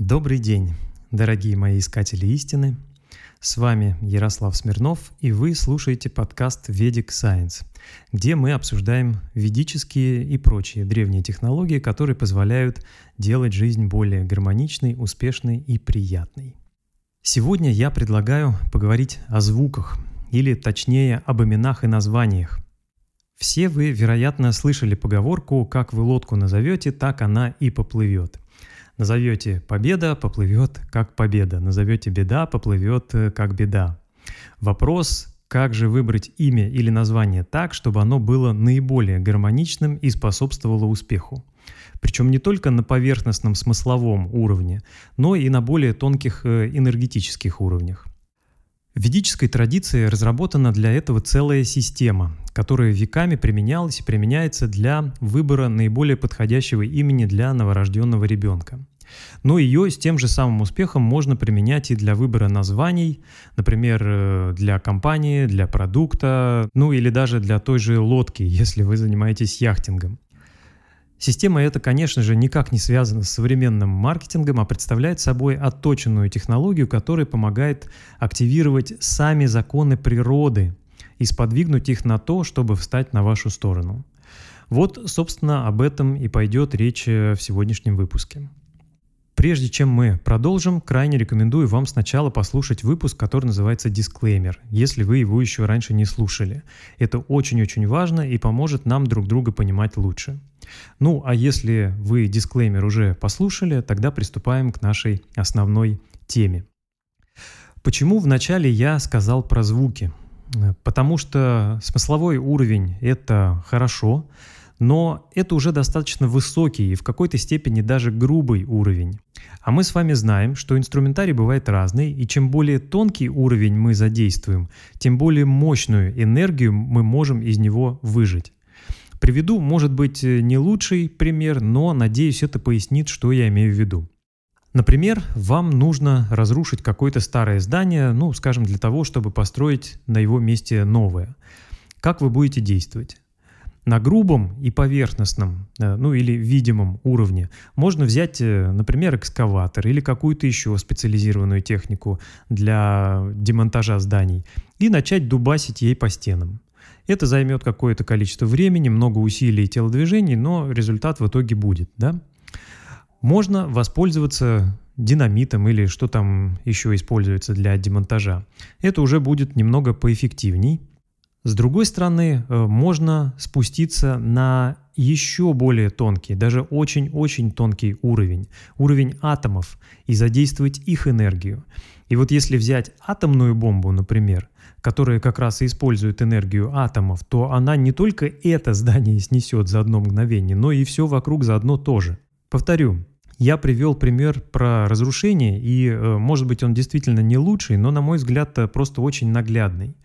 Добрый день, дорогие мои искатели истины. С вами Ярослав Смирнов, и вы слушаете подкаст Vedic Science, где мы обсуждаем ведические и прочие древние технологии, которые позволяют делать жизнь более гармоничной, успешной и приятной. Сегодня я предлагаю поговорить о звуках, или точнее об именах и названиях. Все вы, вероятно, слышали поговорку «как вы лодку назовете, так она и поплывет». Назовете победа, поплывет как победа. Назовете беда, поплывет э, как беда. Вопрос, как же выбрать имя или название так, чтобы оно было наиболее гармоничным и способствовало успеху. Причем не только на поверхностном смысловом уровне, но и на более тонких э, энергетических уровнях. В ведической традиции разработана для этого целая система, которая веками применялась и применяется для выбора наиболее подходящего имени для новорожденного ребенка. Но ее с тем же самым успехом можно применять и для выбора названий, например, э, для компании, для продукта, ну или даже для той же лодки, если вы занимаетесь яхтингом. Система эта, конечно же, никак не связана с современным маркетингом, а представляет собой отточенную технологию, которая помогает активировать сами законы природы и сподвигнуть их на то, чтобы встать на вашу сторону. Вот, собственно, об этом и пойдет речь э, в сегодняшнем выпуске. Прежде чем мы продолжим, крайне рекомендую вам сначала послушать выпуск, который называется «Дисклеймер», если вы его еще раньше не слушали. Это очень-очень важно и поможет нам друг друга понимать лучше. Ну, а если вы дисклеймер уже послушали, тогда приступаем к нашей основной теме. Почему вначале я сказал про звуки? Потому что смысловой уровень — это хорошо, но это уже достаточно высокий и в какой-то степени даже грубый уровень. А мы с вами знаем, что инструментарий бывает разный, и чем более тонкий уровень мы задействуем, тем более мощную энергию мы можем из него выжить. Приведу, может быть, не лучший пример, но надеюсь, это пояснит, что я имею в виду. Например, вам нужно разрушить какое-то старое здание, ну, скажем, для того, чтобы построить на его месте новое. Как вы будете действовать? На грубом и поверхностном, э, ну или видимом уровне можно взять, э, например, экскаватор или какую-то еще специализированную технику для демонтажа зданий и начать дубасить ей по стенам. Это займет какое-то количество времени, много усилий и телодвижений, но результат в итоге будет. Да? Можно воспользоваться динамитом или что там еще используется для демонтажа. Это уже будет немного поэффективней, с другой стороны, э, можно спуститься на еще более тонкий, даже очень-очень тонкий уровень, уровень атомов, и задействовать их энергию. И вот если взять атомную бомбу, например, которая как раз и использует энергию атомов, то она не только это здание снесет за одно мгновение, но и все вокруг заодно тоже. Повторю, я привел пример про разрушение, и, э, может быть, он действительно не лучший, но, на мой взгляд, э, просто очень наглядный.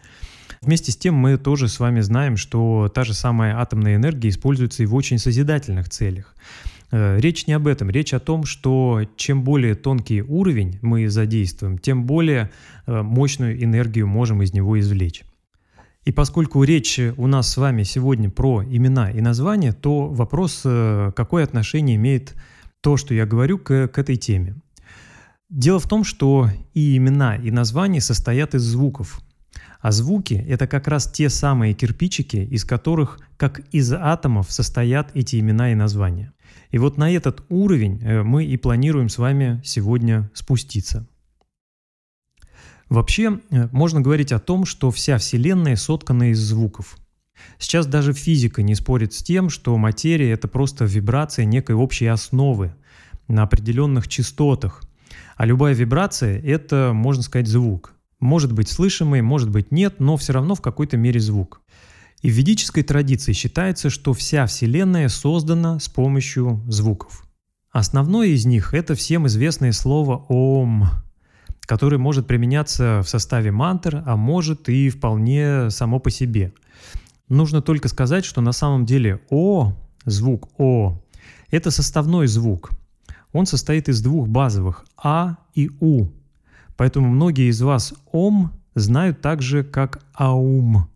Вместе с тем мы тоже с вами знаем, что та же самая атомная энергия используется и в очень созидательных целях. Э, речь не об этом, речь о том, что чем более тонкий уровень мы задействуем, тем более э, мощную энергию можем из него извлечь. И поскольку речь у нас с вами сегодня про имена и названия, то вопрос, э, какое отношение имеет то, что я говорю, к, к этой теме. Дело в том, что и имена, и названия состоят из звуков. А звуки — это как раз те самые кирпичики, из которых, как из атомов, состоят эти имена и названия. И вот на этот уровень э, мы и планируем с вами сегодня спуститься. Вообще, э, можно говорить о том, что вся Вселенная соткана из звуков. Сейчас даже физика не спорит с тем, что материя — это просто вибрация некой общей основы на определенных частотах. А любая вибрация — это, можно сказать, звук. Может быть слышимый, может быть нет, но все равно в какой-то мере звук. И в ведической традиции считается, что вся Вселенная создана с помощью звуков. Основное из них – это всем известное слово «ом», которое может применяться в составе мантр, а может и вполне само по себе. Нужно только сказать, что на самом деле «о», звук «о», это составной звук. Он состоит из двух базовых «а» и «у», Поэтому многие из вас ом знают так же, как аум.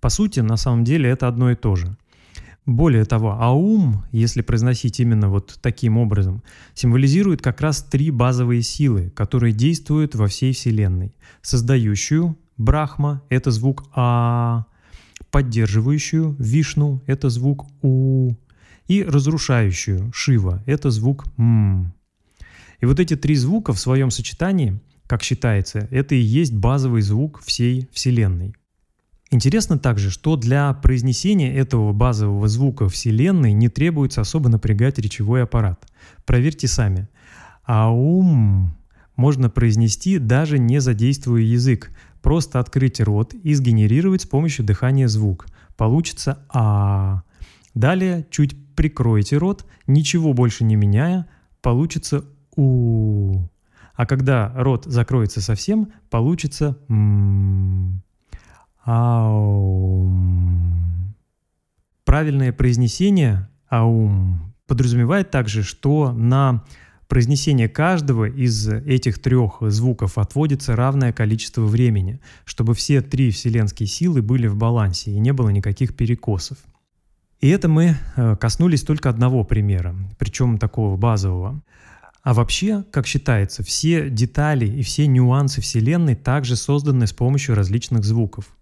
По сути, на самом деле это одно и то же. Более того, аум, если произносить именно вот таким образом, символизирует как раз три базовые силы, которые действуют во всей Вселенной. Создающую, Брахма, это звук А, поддерживающую, Вишну, это звук У, и разрушающую, Шива, это звук М. И вот эти три звука в своем сочетании, как считается, это и есть базовый звук всей Вселенной. Интересно также, что для произнесения этого базового звука Вселенной не требуется особо напрягать речевой аппарат. Проверьте сами. Аум можно произнести даже не задействуя язык. Просто открыть рот и сгенерировать с помощью дыхания звук. Получится А. Далее чуть прикройте рот, ничего больше не меняя, получится У. А когда рот закроется совсем, получится. Аум. Правильное произнесение аум подразумевает также, что на произнесение каждого из этих трех звуков отводится равное количество времени, чтобы все три вселенские силы были в балансе и не было никаких перекосов. И это мы э, коснулись только одного примера, причем такого базового. А вообще, как считается, все детали и все нюансы Вселенной также созданы с помощью различных звуков.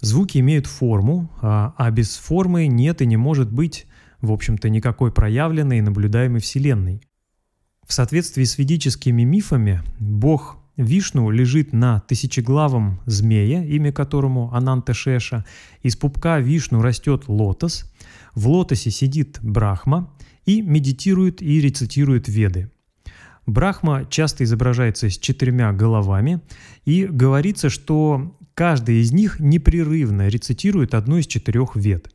Звуки имеют форму, а, а без формы нет и не может быть, в общем-то, никакой проявленной и наблюдаемой Вселенной. В соответствии с ведическими мифами, бог Вишну лежит на тысячеглавом змее, имя которому Ананта Шеша. Из пупка Вишну растет лотос. В лотосе сидит Брахма и медитирует и рецитирует веды. Брахма часто изображается с четырьмя головами, и говорится, что каждый из них непрерывно рецитирует одну из четырех вед.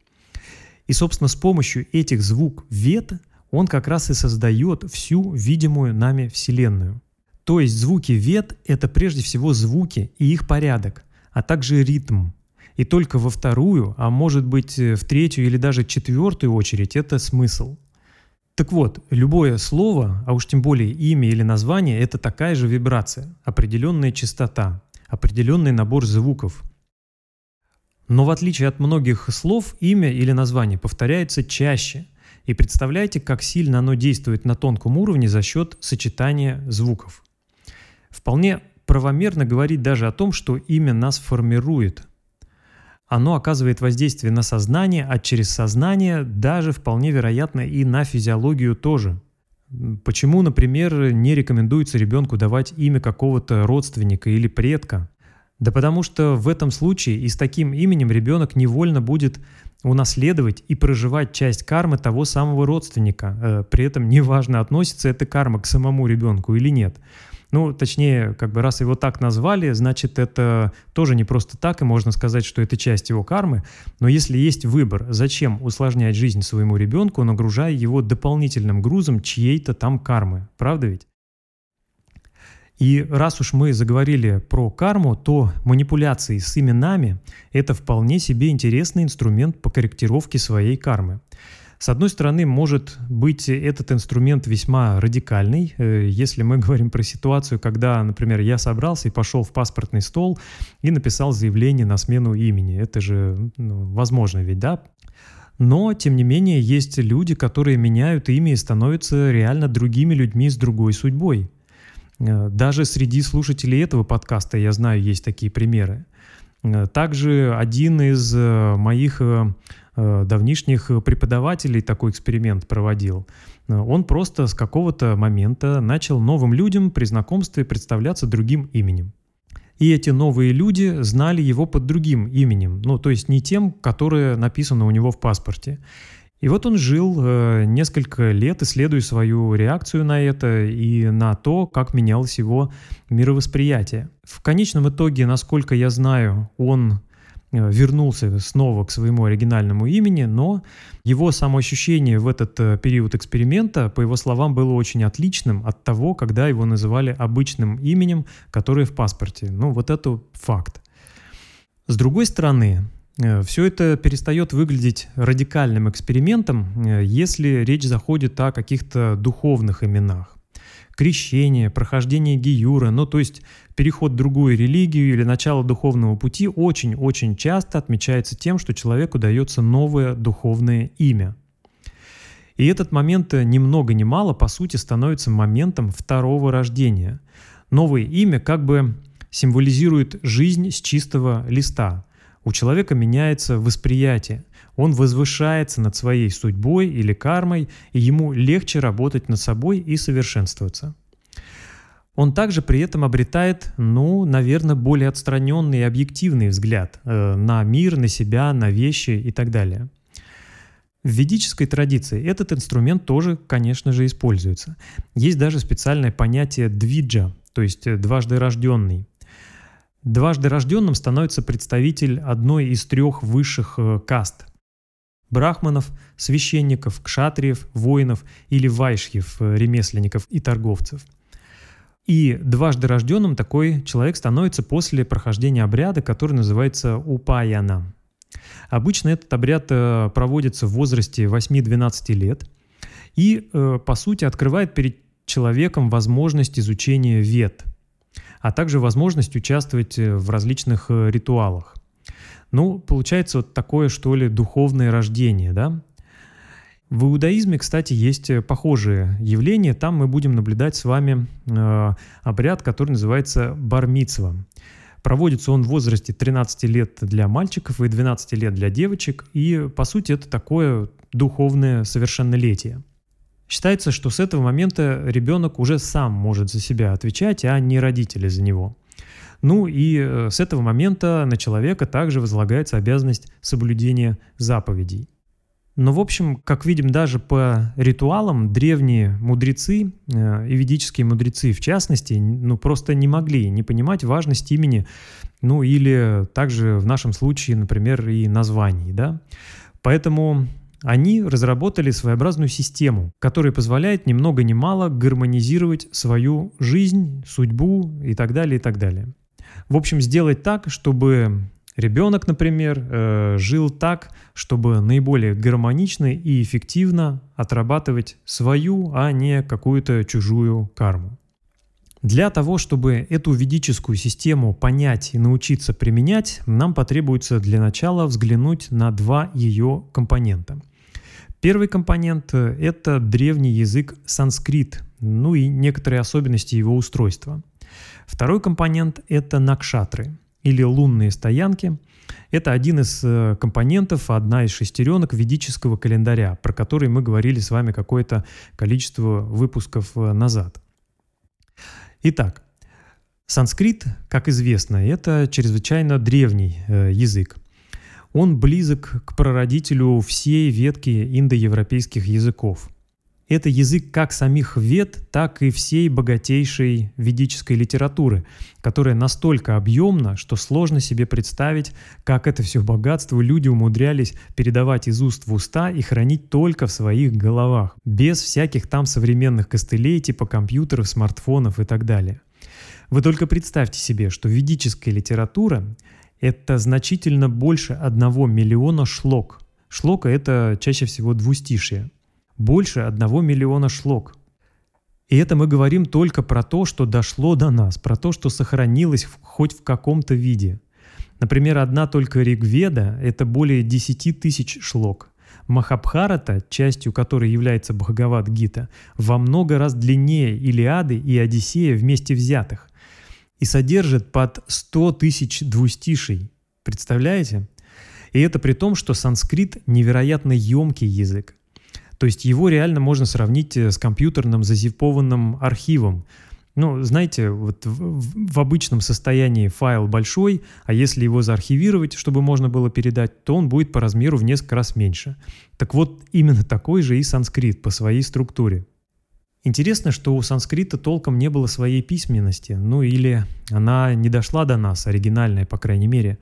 И, собственно, с помощью этих звук вед он как раз и создает всю видимую нами Вселенную. То есть звуки вед — это прежде всего звуки и их порядок, а также ритм. И только во вторую, а может быть в третью или даже четвертую очередь это смысл — так вот, любое слово, а уж тем более имя или название, это такая же вибрация, определенная частота, определенный набор звуков. Но в отличие от многих слов, имя или название повторяется чаще. И представляете, как сильно оно действует на тонком уровне за счет сочетания звуков. Вполне правомерно говорить даже о том, что имя нас формирует, оно оказывает воздействие на сознание, а через сознание даже вполне вероятно и на физиологию тоже. Почему, например, не рекомендуется ребенку давать имя какого-то родственника или предка? Да потому что в этом случае и с таким именем ребенок невольно будет унаследовать и проживать часть кармы того самого родственника. Э, при этом неважно, относится эта карма к самому ребенку или нет. Ну, точнее, как бы раз его так назвали, значит, это тоже не просто так, и можно сказать, что это часть его кармы. Но если есть выбор, зачем усложнять жизнь своему ребенку, нагружая его дополнительным грузом чьей-то там кармы? Правда ведь? И раз уж мы заговорили про карму, то манипуляции с именами – это вполне себе интересный инструмент по корректировке своей кармы. С одной стороны, может быть этот инструмент весьма радикальный, э, если мы говорим про ситуацию, когда, например, я собрался и пошел в паспортный стол и написал заявление на смену имени. Это же ну, возможно ведь, да? Но, тем не менее, есть люди, которые меняют имя и становятся реально другими людьми с другой судьбой. Э, даже среди слушателей этого подкаста, я знаю, есть такие примеры. Э, также один из моих давнишних преподавателей такой эксперимент проводил. Э, он просто с какого-то момента начал новым людям при знакомстве представляться другим именем. И эти новые люди знали его под другим именем, ну то есть не тем, которое написано у него в паспорте. И вот он жил э, несколько лет, исследуя свою реакцию на это и на то, как менялось его мировосприятие. В конечном итоге, насколько я знаю, он Э, вернулся снова к своему оригинальному имени, но его самоощущение в этот э, период эксперимента, по его словам, было очень отличным от того, когда его называли обычным именем, которое в паспорте. Ну, вот это факт. С другой стороны, э, все это перестает выглядеть радикальным экспериментом, если речь заходит о каких-то духовных именах. Крещение, прохождение гиюра, ну то есть переход в другую религию или начало духовного пути очень-очень часто отмечается тем, что человеку дается новое духовное имя. И этот момент ни много ни мало, по сути, становится моментом второго рождения. Новое имя как бы символизирует жизнь с чистого листа. У человека меняется восприятие. Он возвышается над своей судьбой или кармой, и ему легче работать над собой и совершенствоваться. Он также при этом обретает, ну, наверное, более отстраненный и объективный взгляд э, на мир, на себя, на вещи и так далее. В ведической традиции этот инструмент тоже, конечно же, используется. Есть даже специальное понятие двиджа, то есть э, дважды рожденный. Дважды рожденным становится представитель одной из трех высших э, каст – брахманов, священников, кшатриев, воинов или вайшьев, э, ремесленников и торговцев. И дважды рожденным такой человек становится после прохождения обряда, который называется упаяна. Обычно этот обряд э, проводится в возрасте 8-12 лет и, э, по сути, открывает перед человеком возможность изучения вет, а также возможность участвовать в различных ритуалах. Ну, получается вот такое, что ли, духовное рождение, да? В иудаизме, кстати, есть похожие явления. Там мы будем наблюдать с вами э, обряд, который называется бармицва. Проводится он в возрасте 13 лет для мальчиков и 12 лет для девочек, и по сути это такое духовное совершеннолетие. Считается, что с этого момента ребенок уже сам может за себя отвечать, а не родители за него. Ну и э, с этого момента на человека также возлагается обязанность соблюдения заповедей. Но, в общем, как видим, даже по ритуалам древние мудрецы э, ведические мудрецы, в частности, ну, просто не могли не понимать важность имени, ну, или также в нашем случае, например, и названий, да. Поэтому они разработали своеобразную систему, которая позволяет ни много ни мало гармонизировать свою жизнь, судьбу и так далее, и так далее. В общем, сделать так, чтобы Ребенок, например, э, жил так, чтобы наиболее гармонично и эффективно отрабатывать свою, а не какую-то чужую карму. Для того, чтобы эту ведическую систему понять и научиться применять, нам потребуется для начала взглянуть на два ее компонента. Первый компонент – это древний язык санскрит, ну и некоторые особенности его устройства. Второй компонент – это накшатры – или лунные стоянки. Это один из э, компонентов, одна из шестеренок ведического календаря, про который мы говорили с вами какое-то количество выпусков э, назад. Итак, санскрит, как известно, это чрезвычайно древний э, язык. Он близок к прародителю всей ветки индоевропейских языков – это язык как самих вед, так и всей богатейшей ведической литературы, которая настолько объемна, что сложно себе представить, как это все богатство люди умудрялись передавать из уст в уста и хранить только в своих головах, без всяких там современных костылей типа компьютеров, смартфонов и так далее. Вы только представьте себе, что ведическая литература — это значительно больше одного миллиона шлок. Шлока — это чаще всего двустишие — больше одного миллиона шлок. И это мы говорим только про то, что дошло до нас, про то, что сохранилось в, хоть в каком-то виде. Например, одна только Ригведа — это более 10 тысяч шлок. Махабхарата, частью которой является Бхагават-гита, во много раз длиннее Илиады и Одиссея вместе взятых и содержит под 100 тысяч двустишей. Представляете? И это при том, что санскрит невероятно емкий язык. То есть его реально можно сравнить э, с компьютерным зазипованным архивом. Ну, знаете, вот в, в обычном состоянии файл большой, а если его заархивировать, чтобы можно было передать, то он будет по размеру в несколько раз меньше. Так вот, именно такой же и санскрит по своей структуре. Интересно, что у санскрита толком не было своей письменности, ну или она не дошла до нас, оригинальная, по крайней мере.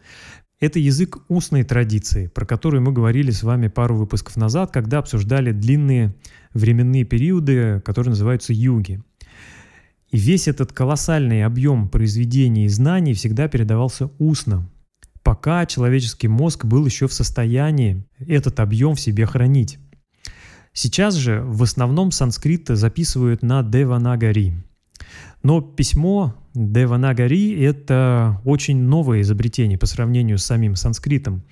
Это язык устной традиции, про который мы говорили с вами пару выпусков назад, когда обсуждали длинные временные периоды, которые называются юги. И весь этот колоссальный объем произведений и знаний всегда передавался устно, пока человеческий мозг был еще в состоянии этот объем в себе хранить. Сейчас же в основном санскрит записывают на Деванагари. Но письмо Деванагари — это очень новое изобретение по сравнению с самим санскритом.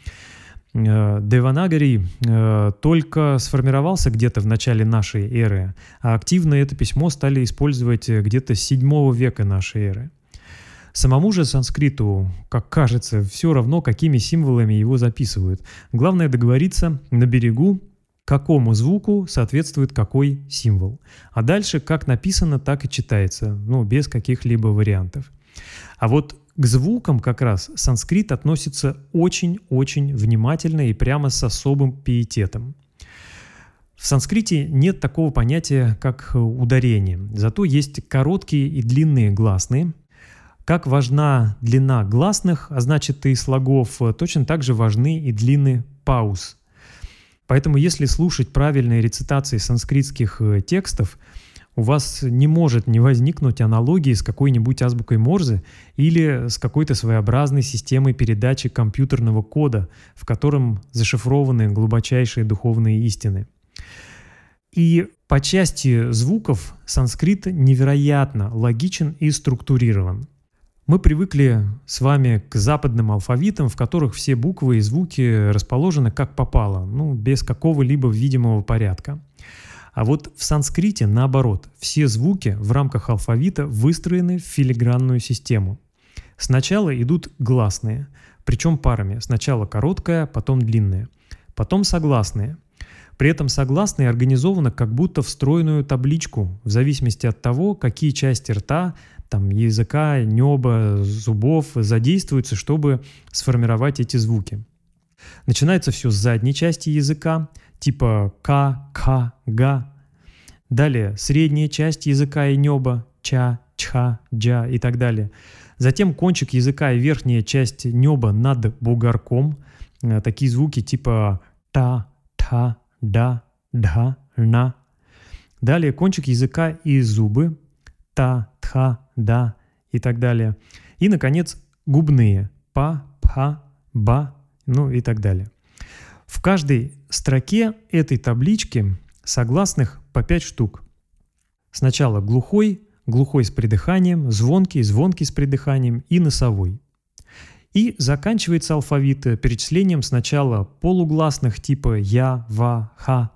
Э, Деванагари э, только сформировался где-то в начале нашей эры, а активно это письмо стали использовать где-то с 7 века нашей эры. Самому же санскриту, как кажется, все равно, какими символами его записывают. Главное договориться на берегу, какому звуку соответствует какой символ. А дальше как написано, так и читается, ну, без каких-либо вариантов. А вот к звукам как раз санскрит относится очень-очень внимательно и прямо с особым пиететом. В санскрите нет такого понятия, как ударение. Зато есть короткие и длинные гласные. Как важна длина гласных, а значит и слогов, точно так же важны и длины пауз. Поэтому если слушать правильные рецитации санскритских э, текстов – у вас не может не возникнуть аналогии с какой-нибудь азбукой Морзе или с какой-то своеобразной системой передачи компьютерного кода, в котором зашифрованы глубочайшие духовные истины. И по части звуков санскрит невероятно логичен и структурирован. Мы привыкли с вами к западным алфавитам, в которых все буквы и звуки расположены как попало, ну, без какого-либо видимого порядка. А вот в санскрите наоборот, все звуки в рамках алфавита выстроены в филигранную систему. Сначала идут гласные, причем парами. Сначала короткая, потом длинная. Потом согласные. При этом согласные организованы как будто встроенную табличку, в зависимости от того, какие части рта, там, языка, неба, зубов задействуются, чтобы сформировать эти звуки. Начинается все с задней части языка, типа к, к, га. Далее средняя часть языка и неба, ча, чха, джа и так далее. Затем кончик языка и верхняя часть неба над бугорком. Э, такие звуки типа та, та, да, да, на. Далее кончик языка и зубы. Та, тха, да и так далее. И, наконец, губные. Па, па, ба, ну и так далее. В каждой строке этой таблички согласных по 5 штук. Сначала глухой, глухой с придыханием, звонкий, звонкий с придыханием и носовой. И заканчивается алфавит перечислением сначала полугласных типа я, ва, ха,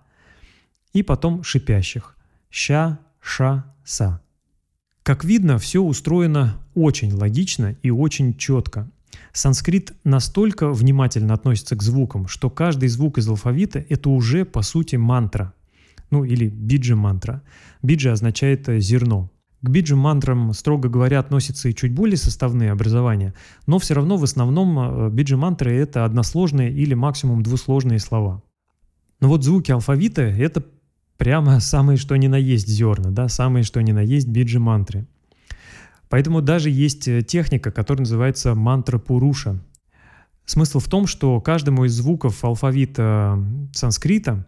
и потом шипящих ща, ша, са. Как видно, все устроено очень логично и очень четко. Санскрит настолько внимательно относится к звукам, что каждый звук из алфавита — это уже, по сути, мантра. Ну или биджи-мантра. Биджи означает э, зерно. К биджи-мантрам, строго говоря, относятся и чуть более составные образования, но все равно в основном э, биджи-мантры — это односложные или максимум двусложные слова. Но вот звуки алфавита — это прямо самые что ни на есть зерна, да, самые что ни на есть биджи-мантры. Поэтому даже есть э, техника, которая называется мантра Пуруша. Смысл в том, что каждому из звуков алфавита санскрита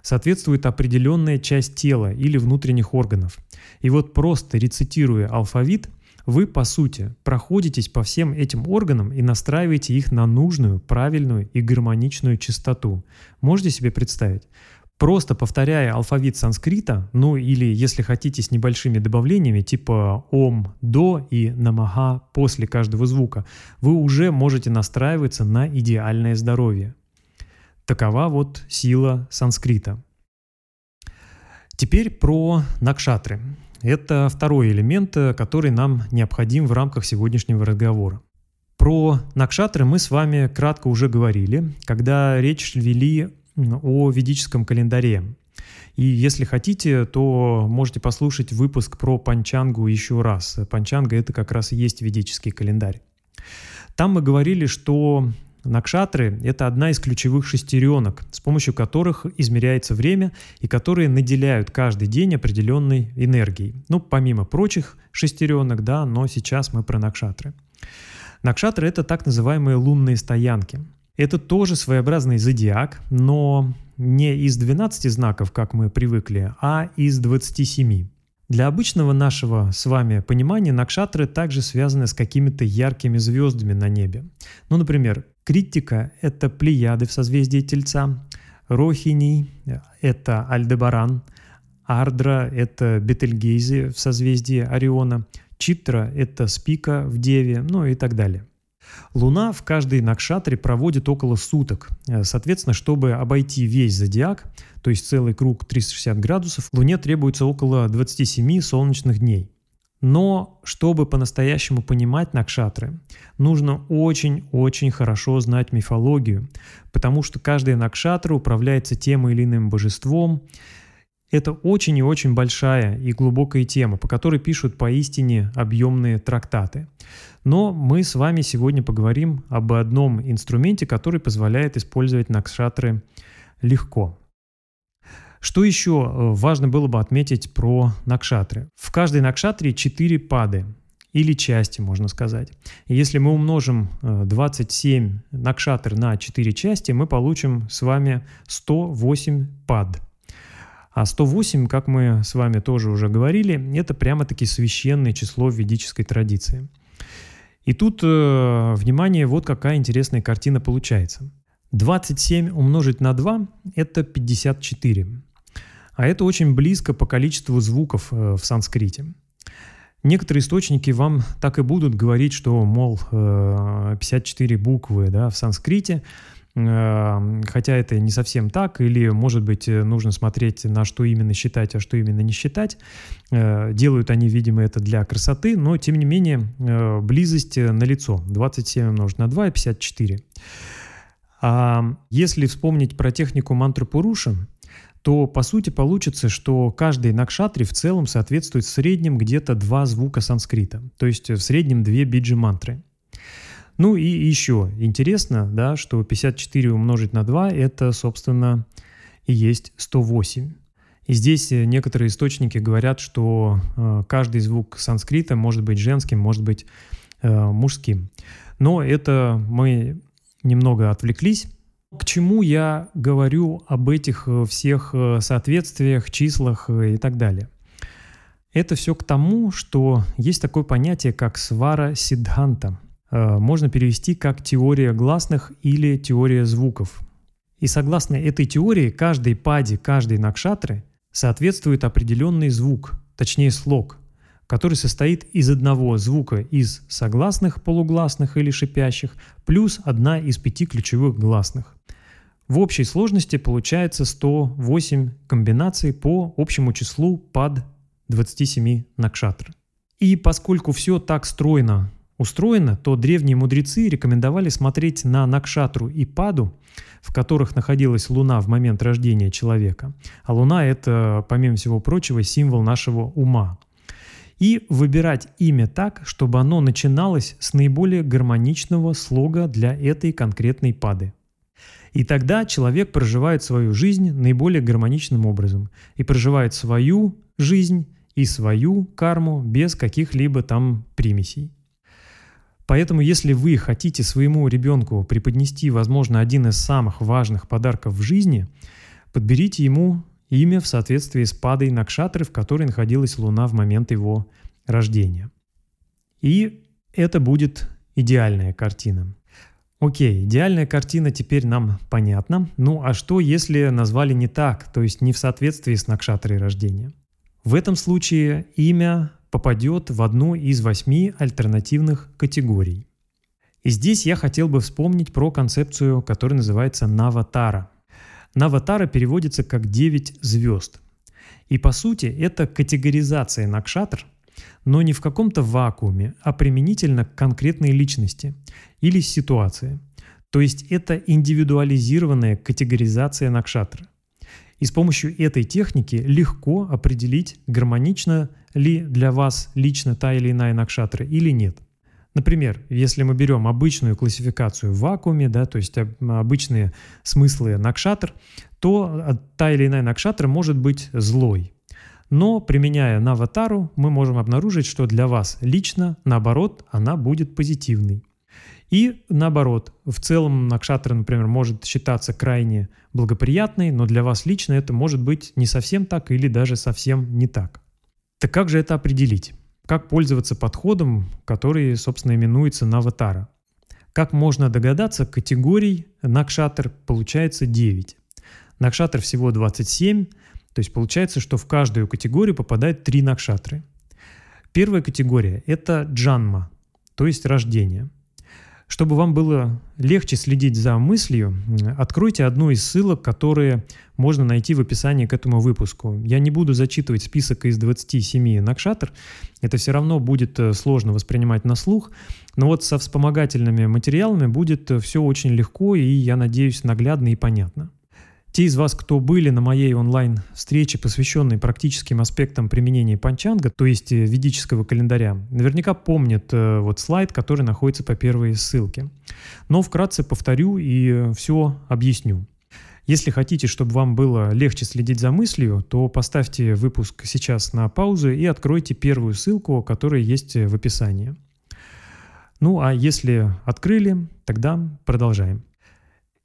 соответствует определенная часть тела или внутренних органов. И вот просто рецитируя алфавит, вы, по сути, проходитесь по всем этим органам и настраиваете их на нужную, правильную и гармоничную частоту. Можете себе представить? Просто повторяя алфавит санскрита, ну или, если хотите, с небольшими добавлениями, типа ом, до и намага после каждого звука, вы уже можете настраиваться на идеальное здоровье. Такова вот сила санскрита. Теперь про накшатры. Это второй элемент, который нам необходим в рамках сегодняшнего разговора. Про накшатры мы с вами кратко уже говорили, когда речь вели о ведическом календаре. И если хотите, то можете послушать выпуск про Панчангу еще раз. Панчанга — это как раз и есть ведический календарь. Там мы говорили, что Накшатры — это одна из ключевых шестеренок, с помощью которых измеряется время и которые наделяют каждый день определенной энергией. Ну, помимо прочих шестеренок, да, но сейчас мы про накшатры. Накшатры — это так называемые лунные стоянки — это тоже своеобразный зодиак, но не из 12 знаков, как мы привыкли, а из 27. Для обычного нашего с вами понимания накшатры также связаны с какими-то яркими звездами на небе. Ну, например, Критика — это Плеяды в созвездии Тельца, Рохини — это Альдебаран, Ардра — это Бетельгейзе в созвездии Ориона, Читра — это Спика в Деве, ну и так далее. Луна в каждой накшатре проводит около суток. Э, соответственно, чтобы обойти весь зодиак, то есть целый круг 360 градусов, Луне требуется около 27 солнечных дней. Но чтобы по-настоящему понимать накшатры, нужно очень-очень хорошо знать мифологию, потому что каждая накшатра управляется тем или иным божеством. Это очень и очень большая и глубокая тема, по которой пишут поистине объемные трактаты. Но мы с вами сегодня поговорим об одном инструменте, который позволяет использовать накшатры легко. Что еще э, важно было бы отметить про накшатры? В каждой накшатре 4 пады или части, можно сказать. Если мы умножим 27 э, накшатр на 4 части, мы получим с вами 108 пад. А 108, как мы с вами тоже уже говорили, это прямо-таки священное число в ведической традиции. И тут, э, внимание, вот какая интересная картина получается. 27 умножить на 2 – это 54. А это очень близко по количеству звуков э, в санскрите. Некоторые источники вам так и будут говорить, что, мол, 54 э, буквы да, в санскрите, хотя это не совсем так, или, может быть, нужно смотреть, на что именно считать, а что именно не считать. Делают они, видимо, это для красоты, но, тем не менее, близость налицо. 27 умножить на 2 – 54. А если вспомнить про технику мантры Пуруша, то по сути получится, что каждый накшатри в целом соответствует в среднем где-то два звука санскрита, то есть в среднем две биджи-мантры. Ну и еще интересно, да, что 54 умножить на 2 это, собственно, и есть 108. И здесь некоторые источники говорят, что э, каждый звук санскрита может быть женским, может быть э, мужским. Но это мы немного отвлеклись. К чему я говорю об этих э, всех э, соответствиях, числах э, и так далее? Это все к тому, что есть такое понятие, как свара сиддханта. Можно перевести как теория гласных или теория звуков. И согласно этой теории, каждой паде, каждой накшатры соответствует определенный звук, точнее слог, который состоит из одного звука из согласных, полугласных или шипящих, плюс одна из пяти ключевых гласных. В общей сложности получается 108 комбинаций по общему числу под 27 накшатр. И поскольку все так стройно устроено, то древние мудрецы рекомендовали смотреть на Накшатру и Паду, в которых находилась Луна в момент рождения человека. А Луна — это, помимо всего прочего, символ нашего ума. И выбирать имя так, чтобы оно начиналось с наиболее гармоничного слога для этой конкретной пады. И тогда человек проживает свою жизнь наиболее гармоничным образом. И проживает свою жизнь и свою карму без каких-либо там примесей. Поэтому, если вы хотите своему ребенку преподнести, возможно, один из самых важных подарков в жизни, подберите ему имя в соответствии с падой Накшатры, в которой находилась Луна в момент его рождения. И это будет идеальная картина. Окей, идеальная картина теперь нам понятна. Ну а что, если назвали не так, то есть не в соответствии с накшатрой рождения? В этом случае имя попадет в одну из восьми альтернативных категорий. И здесь я хотел бы вспомнить про концепцию, которая называется Наватара. Наватара переводится как «девять звезд». И по сути это категоризация накшатр, но не в каком-то вакууме, а применительно к конкретной личности или ситуации. То есть это индивидуализированная категоризация накшатры. И с помощью этой техники легко определить, гармонично ли для вас лично та или иная накшатра или нет. Например, если мы берем обычную классификацию в вакууме, да, то есть обычные смыслы накшатр, то та или иная накшатра может быть злой, но применяя Наватару, мы можем обнаружить, что для вас лично, наоборот, она будет позитивной. И наоборот, в целом Накшатра, например, может считаться крайне благоприятной, но для вас лично это может быть не совсем так или даже совсем не так. Так как же это определить? Как пользоваться подходом, который, собственно, именуется Наватара? Как можно догадаться, категорий Накшатр получается 9. Накшатр всего 27, То есть получается, что в каждую категорию попадает три накшатры. Первая категория – это джанма, то есть рождение – чтобы вам было легче следить за мыслью, откройте одну из ссылок, которые можно найти в описании к этому выпуску. Я не буду зачитывать список из 27 накшатр, это все равно будет э, сложно воспринимать на слух, но вот со вспомогательными материалами будет э, все очень легко и, я надеюсь, наглядно и понятно. Те из вас, кто были на моей онлайн-встрече, посвященной практическим аспектам применения панчанга, то есть э, ведического календаря, наверняка помнят э, вот слайд, который находится по первой ссылке. Но вкратце повторю и э, все объясню. Если хотите, чтобы вам было легче следить за мыслью, то поставьте выпуск сейчас на паузу и откройте первую ссылку, которая есть в описании. Ну а если открыли, тогда продолжаем.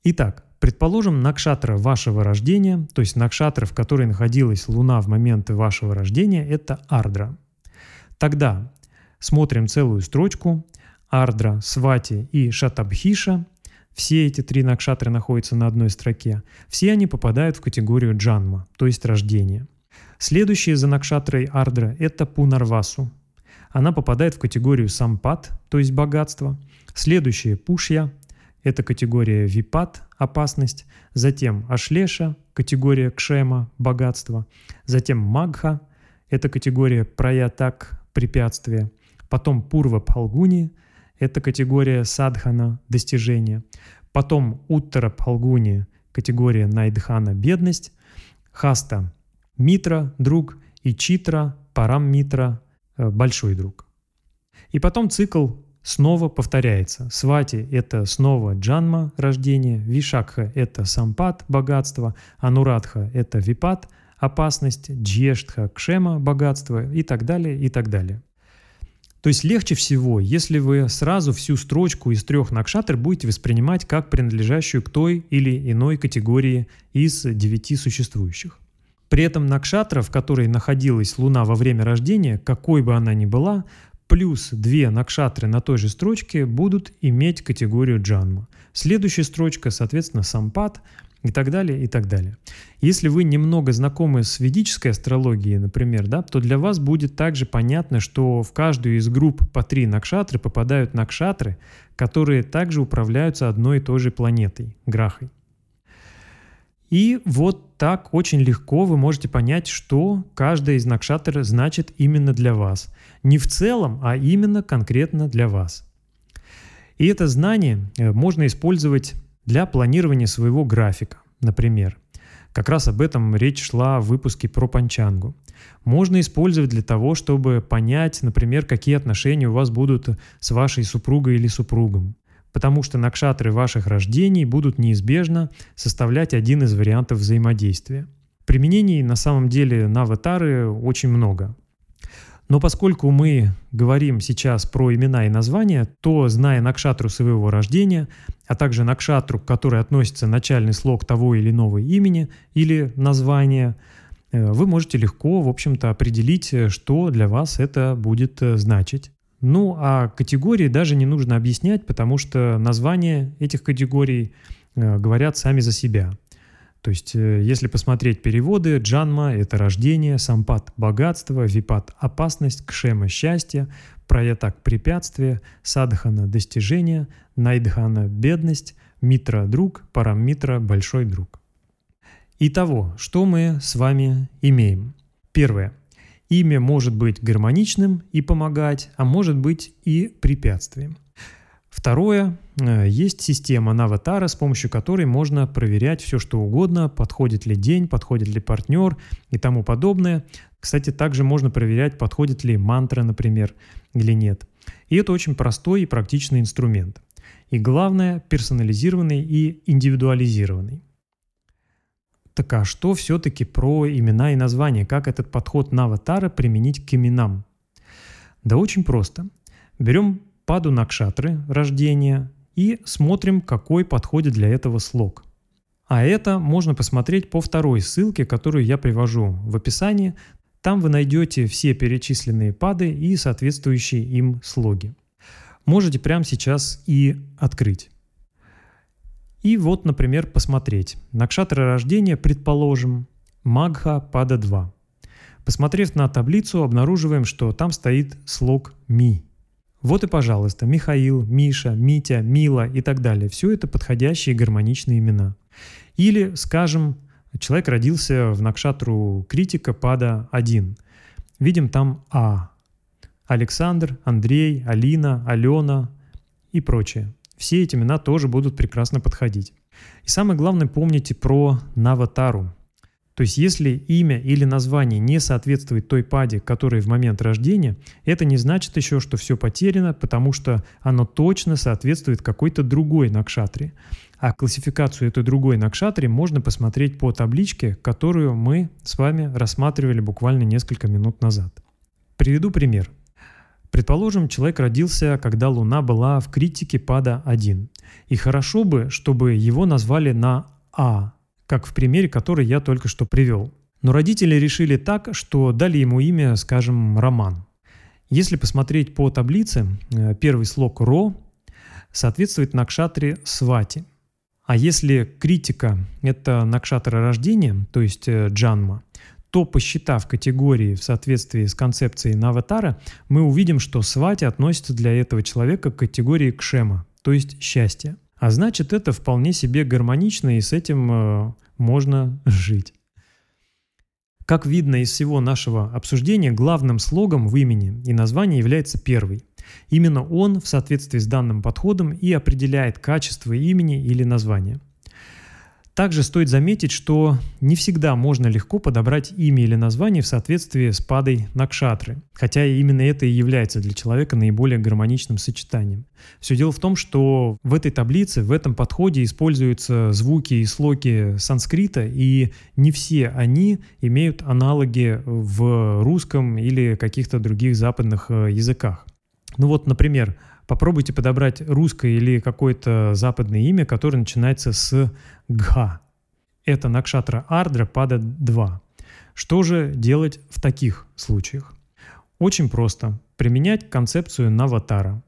Итак, Предположим, накшатра вашего рождения, то есть накшатра, в которой находилась Луна в момент вашего рождения, это Ардра. Тогда смотрим целую строчку. Ардра, Свати и Шатабхиша. Все эти три накшатры находятся на одной строке. Все они попадают в категорию джанма, то есть рождение. Следующие за накшатрой Ардра – это Пунарвасу. Она попадает в категорию сампат, то есть богатство. Следующие – Пушья, это категория випат – опасность, затем ашлеша – категория кшема – богатство, затем магха – это категория праятак – препятствие, потом пурва палгуни – это категория садхана – достижение, потом уттара палгуни – категория найдхана – бедность, хаста – митра – друг и читра – парам митра – большой друг. И потом цикл снова повторяется. Свати – это снова джанма – рождение, вишакха – это сампат – богатство, анурадха – это випат – опасность, джештха – кшема – богатство и так далее, и так далее. То есть легче всего, если вы сразу всю строчку из трех накшатр будете воспринимать как принадлежащую к той или иной категории из девяти существующих. При этом накшатра, в которой находилась Луна во время рождения, какой бы она ни была, плюс две накшатры на той же строчке будут иметь категорию джанма. Следующая строчка, соответственно, сампат и так далее, и так далее. Если вы немного знакомы с ведической астрологией, например, да, то для вас будет также понятно, что в каждую из групп по три накшатры попадают накшатры, которые также управляются одной и той же планетой, Грахой. И вот так очень легко вы можете понять, что каждая из накшатр значит именно для вас. Не в целом, а именно конкретно для вас. И это знание э, можно использовать для планирования своего графика, например. Как раз об этом речь шла в выпуске про панчангу. Можно использовать для того, чтобы понять, например, какие отношения у вас будут с вашей супругой или супругом потому что накшатры ваших рождений будут неизбежно составлять один из вариантов взаимодействия. Применений на самом деле на аватары очень много. Но поскольку мы говорим сейчас про имена и названия, то, зная накшатру своего рождения, а также накшатру, к которой относится начальный слог того или иного имени или названия, э, вы можете легко, в общем-то, определить, что для вас это будет э, значить. Ну, а категории даже не нужно объяснять, потому что названия этих категорий э, говорят сами за себя. То есть, э, если посмотреть переводы, джанма – это рождение, сампат – богатство, випат – опасность, кшема – счастье, праятак – препятствие, садхана – достижение, найдхана – бедность, митра – друг, параммитра – большой друг. Итого, что мы с вами имеем? Первое. Имя может быть гармоничным и помогать, а может быть и препятствием. Второе, э, есть система Наватара, с помощью которой можно проверять все, что угодно, подходит ли день, подходит ли партнер и тому подобное. Кстати, также можно проверять, подходит ли мантра, например, или нет. И это очень простой и практичный инструмент. И главное, персонализированный и индивидуализированный. Так а что все-таки про имена и названия? Как этот подход на аватара применить к именам? Да очень просто. Берем паду накшатры, рождения, и смотрим, какой подходит для этого слог. А это можно посмотреть по второй ссылке, которую я привожу в описании. Там вы найдете все перечисленные пады и соответствующие им слоги. Можете прямо сейчас и открыть. И вот, например, посмотреть. Накшатра рождения, предположим, Магха Пада 2. Посмотрев на таблицу, обнаруживаем, что там стоит слог «ми». Вот и, пожалуйста, Михаил, Миша, Митя, Мила и так далее. Все это подходящие гармоничные имена. Или, скажем, человек родился в Накшатру критика пада 1. Видим там А. Александр, Андрей, Алина, Алена и прочее. Все эти имена тоже будут прекрасно подходить. И самое главное, помните про Наватару. То есть если имя или название не соответствует той паде, которая в момент рождения, это не значит еще, что все потеряно, потому что оно точно соответствует какой-то другой накшатре. А классификацию этой другой накшатре можно посмотреть по табличке, которую мы с вами рассматривали буквально несколько минут назад. Приведу пример. Предположим, человек родился, когда Луна была в критике пада 1. И хорошо бы, чтобы его назвали на А, как в примере, который я только что привел. Но родители решили так, что дали ему имя, скажем, Роман. Если посмотреть по таблице, э, первый слог «ро» соответствует накшатре «свати». А если критика – это накшатра рождения, то есть э, джанма, то посчитав категории в соответствии с концепцией Наватара, мы увидим, что свати относится для этого человека к категории кшема, то есть счастье. А значит, это вполне себе гармонично, и с этим э, можно жить. Как видно из всего нашего обсуждения, главным слогом в имени и названии является первый. Именно он в соответствии с данным подходом и определяет качество имени или названия. Также стоит заметить, что не всегда можно легко подобрать имя или название в соответствии с падой накшатры, хотя именно это и является для человека наиболее гармоничным сочетанием. Все дело в том, что в этой таблице, в этом подходе используются звуки и слоги санскрита, и не все они имеют аналоги в русском или каких-то других западных э, языках. Ну вот, например, попробуйте подобрать русское или какое-то западное имя, которое начинается с Гха. Это Накшатра Ардра Пада 2. Что же делать в таких случаях? Очень просто. Применять концепцию Наватара.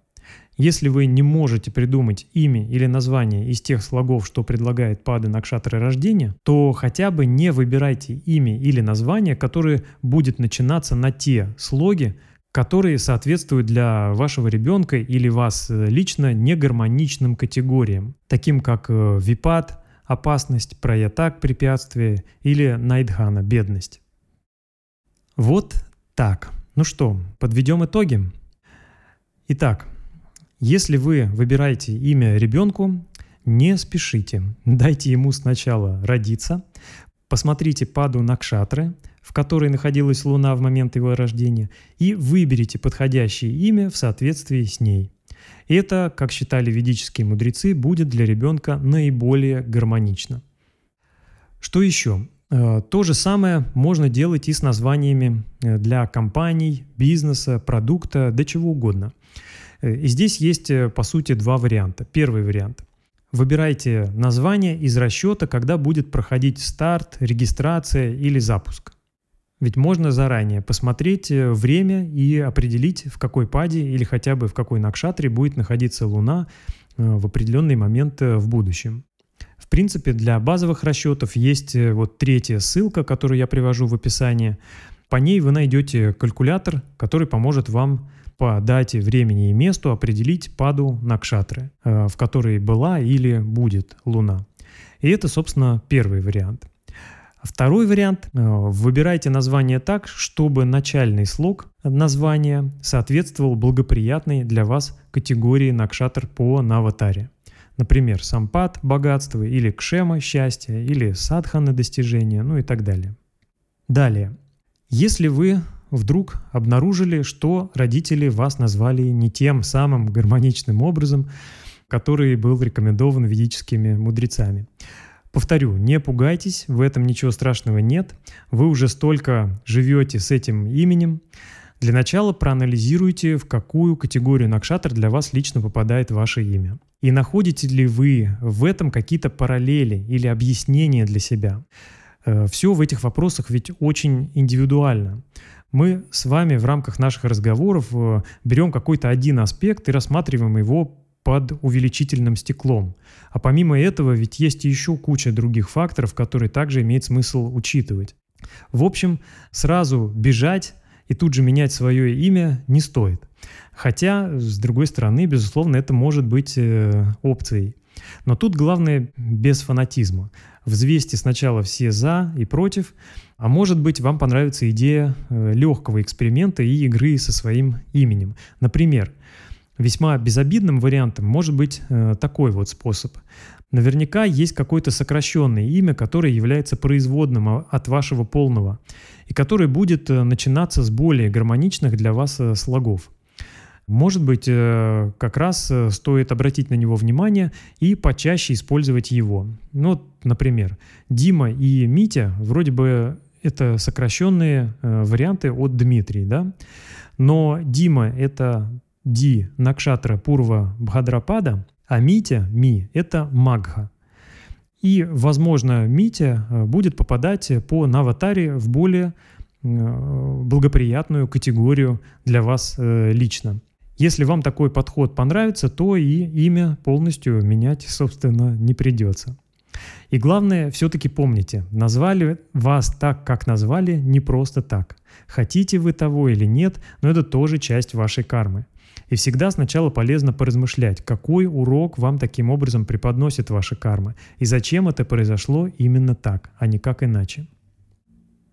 Если вы не можете придумать имя или название из тех слогов, что предлагает Пада Накшатры рождения, то хотя бы не выбирайте имя или название, которое будет начинаться на те слоги, которые соответствуют для вашего ребенка или вас э, лично негармоничным категориям, таким как э, випад, опасность, проятак, препятствие или найдхана, бедность. Вот так. Ну что, подведем итоги? Итак, если вы выбираете имя ребенку, не спешите. Дайте ему сначала родиться, посмотрите паду Накшатры – в которой находилась Луна в момент его рождения, и выберите подходящее имя в соответствии с ней. Это, как считали ведические мудрецы, будет для ребенка наиболее гармонично. Что еще? Э, то же самое можно делать и с названиями э, для компаний, бизнеса, продукта, да чего угодно. Э, и здесь есть, по сути, два варианта. Первый вариант. Выбирайте название из расчета, когда будет проходить старт, регистрация или запуск. Ведь можно заранее посмотреть э, время и определить, в какой паде или хотя бы в какой накшатре будет находиться Луна э, в определенный момент э, в будущем. В принципе, для базовых расчетов есть вот третья ссылка, которую я привожу в описании. По ней вы найдете калькулятор, который поможет вам по дате, времени и месту определить паду Накшатры, в которой была или будет Луна. И это, собственно, первый вариант – Второй вариант. Э, выбирайте название так, чтобы начальный слог названия соответствовал благоприятной для вас категории Накшатр по Наватаре. Например, сампат – богатство, или кшема – счастье, или садхана – достижение, ну и так далее. Далее. Если вы вдруг обнаружили, что родители вас назвали не тем самым гармоничным образом, который был рекомендован ведическими мудрецами – Повторю, не пугайтесь, в этом ничего страшного нет. Вы уже столько живете с этим именем. Для начала проанализируйте, в какую категорию Накшатр для вас лично попадает ваше имя. И находите ли вы в этом какие-то параллели или объяснения для себя. Э, Все в этих вопросах ведь очень индивидуально. Мы с вами в рамках наших разговоров э, берем какой-то один аспект и рассматриваем его под увеличительным стеклом. А помимо этого ведь есть еще куча других факторов, которые также имеет смысл учитывать. В общем, сразу бежать и тут же менять свое имя не стоит. Хотя, с другой стороны, безусловно, это может быть э, опцией. Но тут главное без фанатизма. Взвесьте сначала все за и против, а может быть вам понравится идея э, легкого эксперимента и игры со своим именем. Например, весьма безобидным вариантом может быть э, такой вот способ. Наверняка есть какое-то сокращенное имя, которое является производным от вашего полного, и которое будет э, начинаться с более гармоничных для вас э, слогов. Может быть, как раз стоит обратить на него внимание и почаще использовать его. Ну, например, Дима и Митя вроде бы это сокращенные варианты от Дмитрий, да? Но Дима — это Ди Накшатра Пурва Бхадрапада, а Митя, Ми, это Магха. И, возможно, Митя э, будет попадать по Наватаре в более э, благоприятную категорию для вас э, лично. Если вам такой подход понравится, то и имя полностью менять, собственно, не придется. И главное, все-таки помните, назвали вас так, как назвали, не просто так. Хотите вы того или нет, но это тоже часть вашей кармы. И всегда сначала полезно поразмышлять, какой урок вам таким образом преподносит ваша карма, и зачем это произошло именно так, а не как иначе.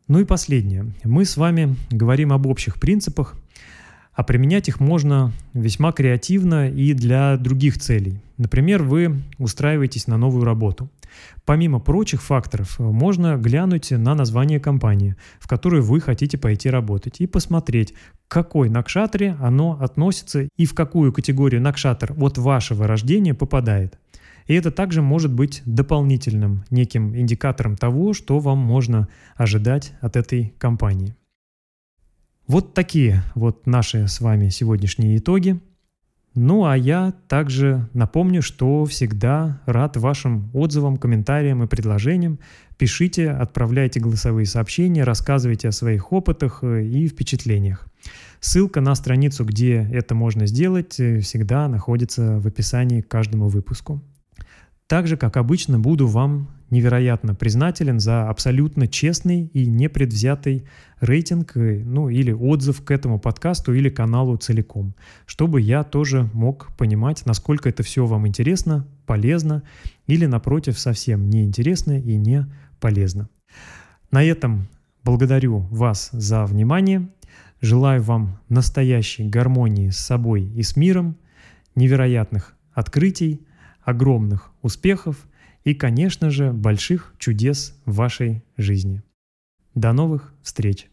Ну и последнее. Мы с вами говорим об общих принципах, а применять их можно весьма креативно и для других целей. Например, вы устраиваетесь на новую работу. Помимо прочих факторов, можно глянуть на название компании, в которую вы хотите пойти работать, и посмотреть, к какой накшатре оно относится и в какую категорию накшатр от вашего рождения попадает. И это также может быть дополнительным неким индикатором того, что вам можно ожидать от этой компании. Вот такие вот наши с вами сегодняшние итоги. Ну а я также напомню, что всегда рад вашим отзывам, комментариям и предложениям. Пишите, отправляйте голосовые сообщения, рассказывайте о своих опытах э, и впечатлениях. Ссылка на страницу, где это можно сделать, э, всегда находится в описании к каждому выпуску. Также, как обычно, буду вам невероятно признателен за абсолютно честный и непредвзятый рейтинг, э, ну или отзыв к этому подкасту или каналу целиком, чтобы я тоже мог понимать, насколько это все вам интересно, полезно или, напротив, совсем не интересно и не полезно. На этом благодарю вас за внимание. Желаю вам настоящей гармонии с собой и с миром, невероятных открытий, огромных успехов и, конечно же, больших чудес в вашей жизни. До новых встреч!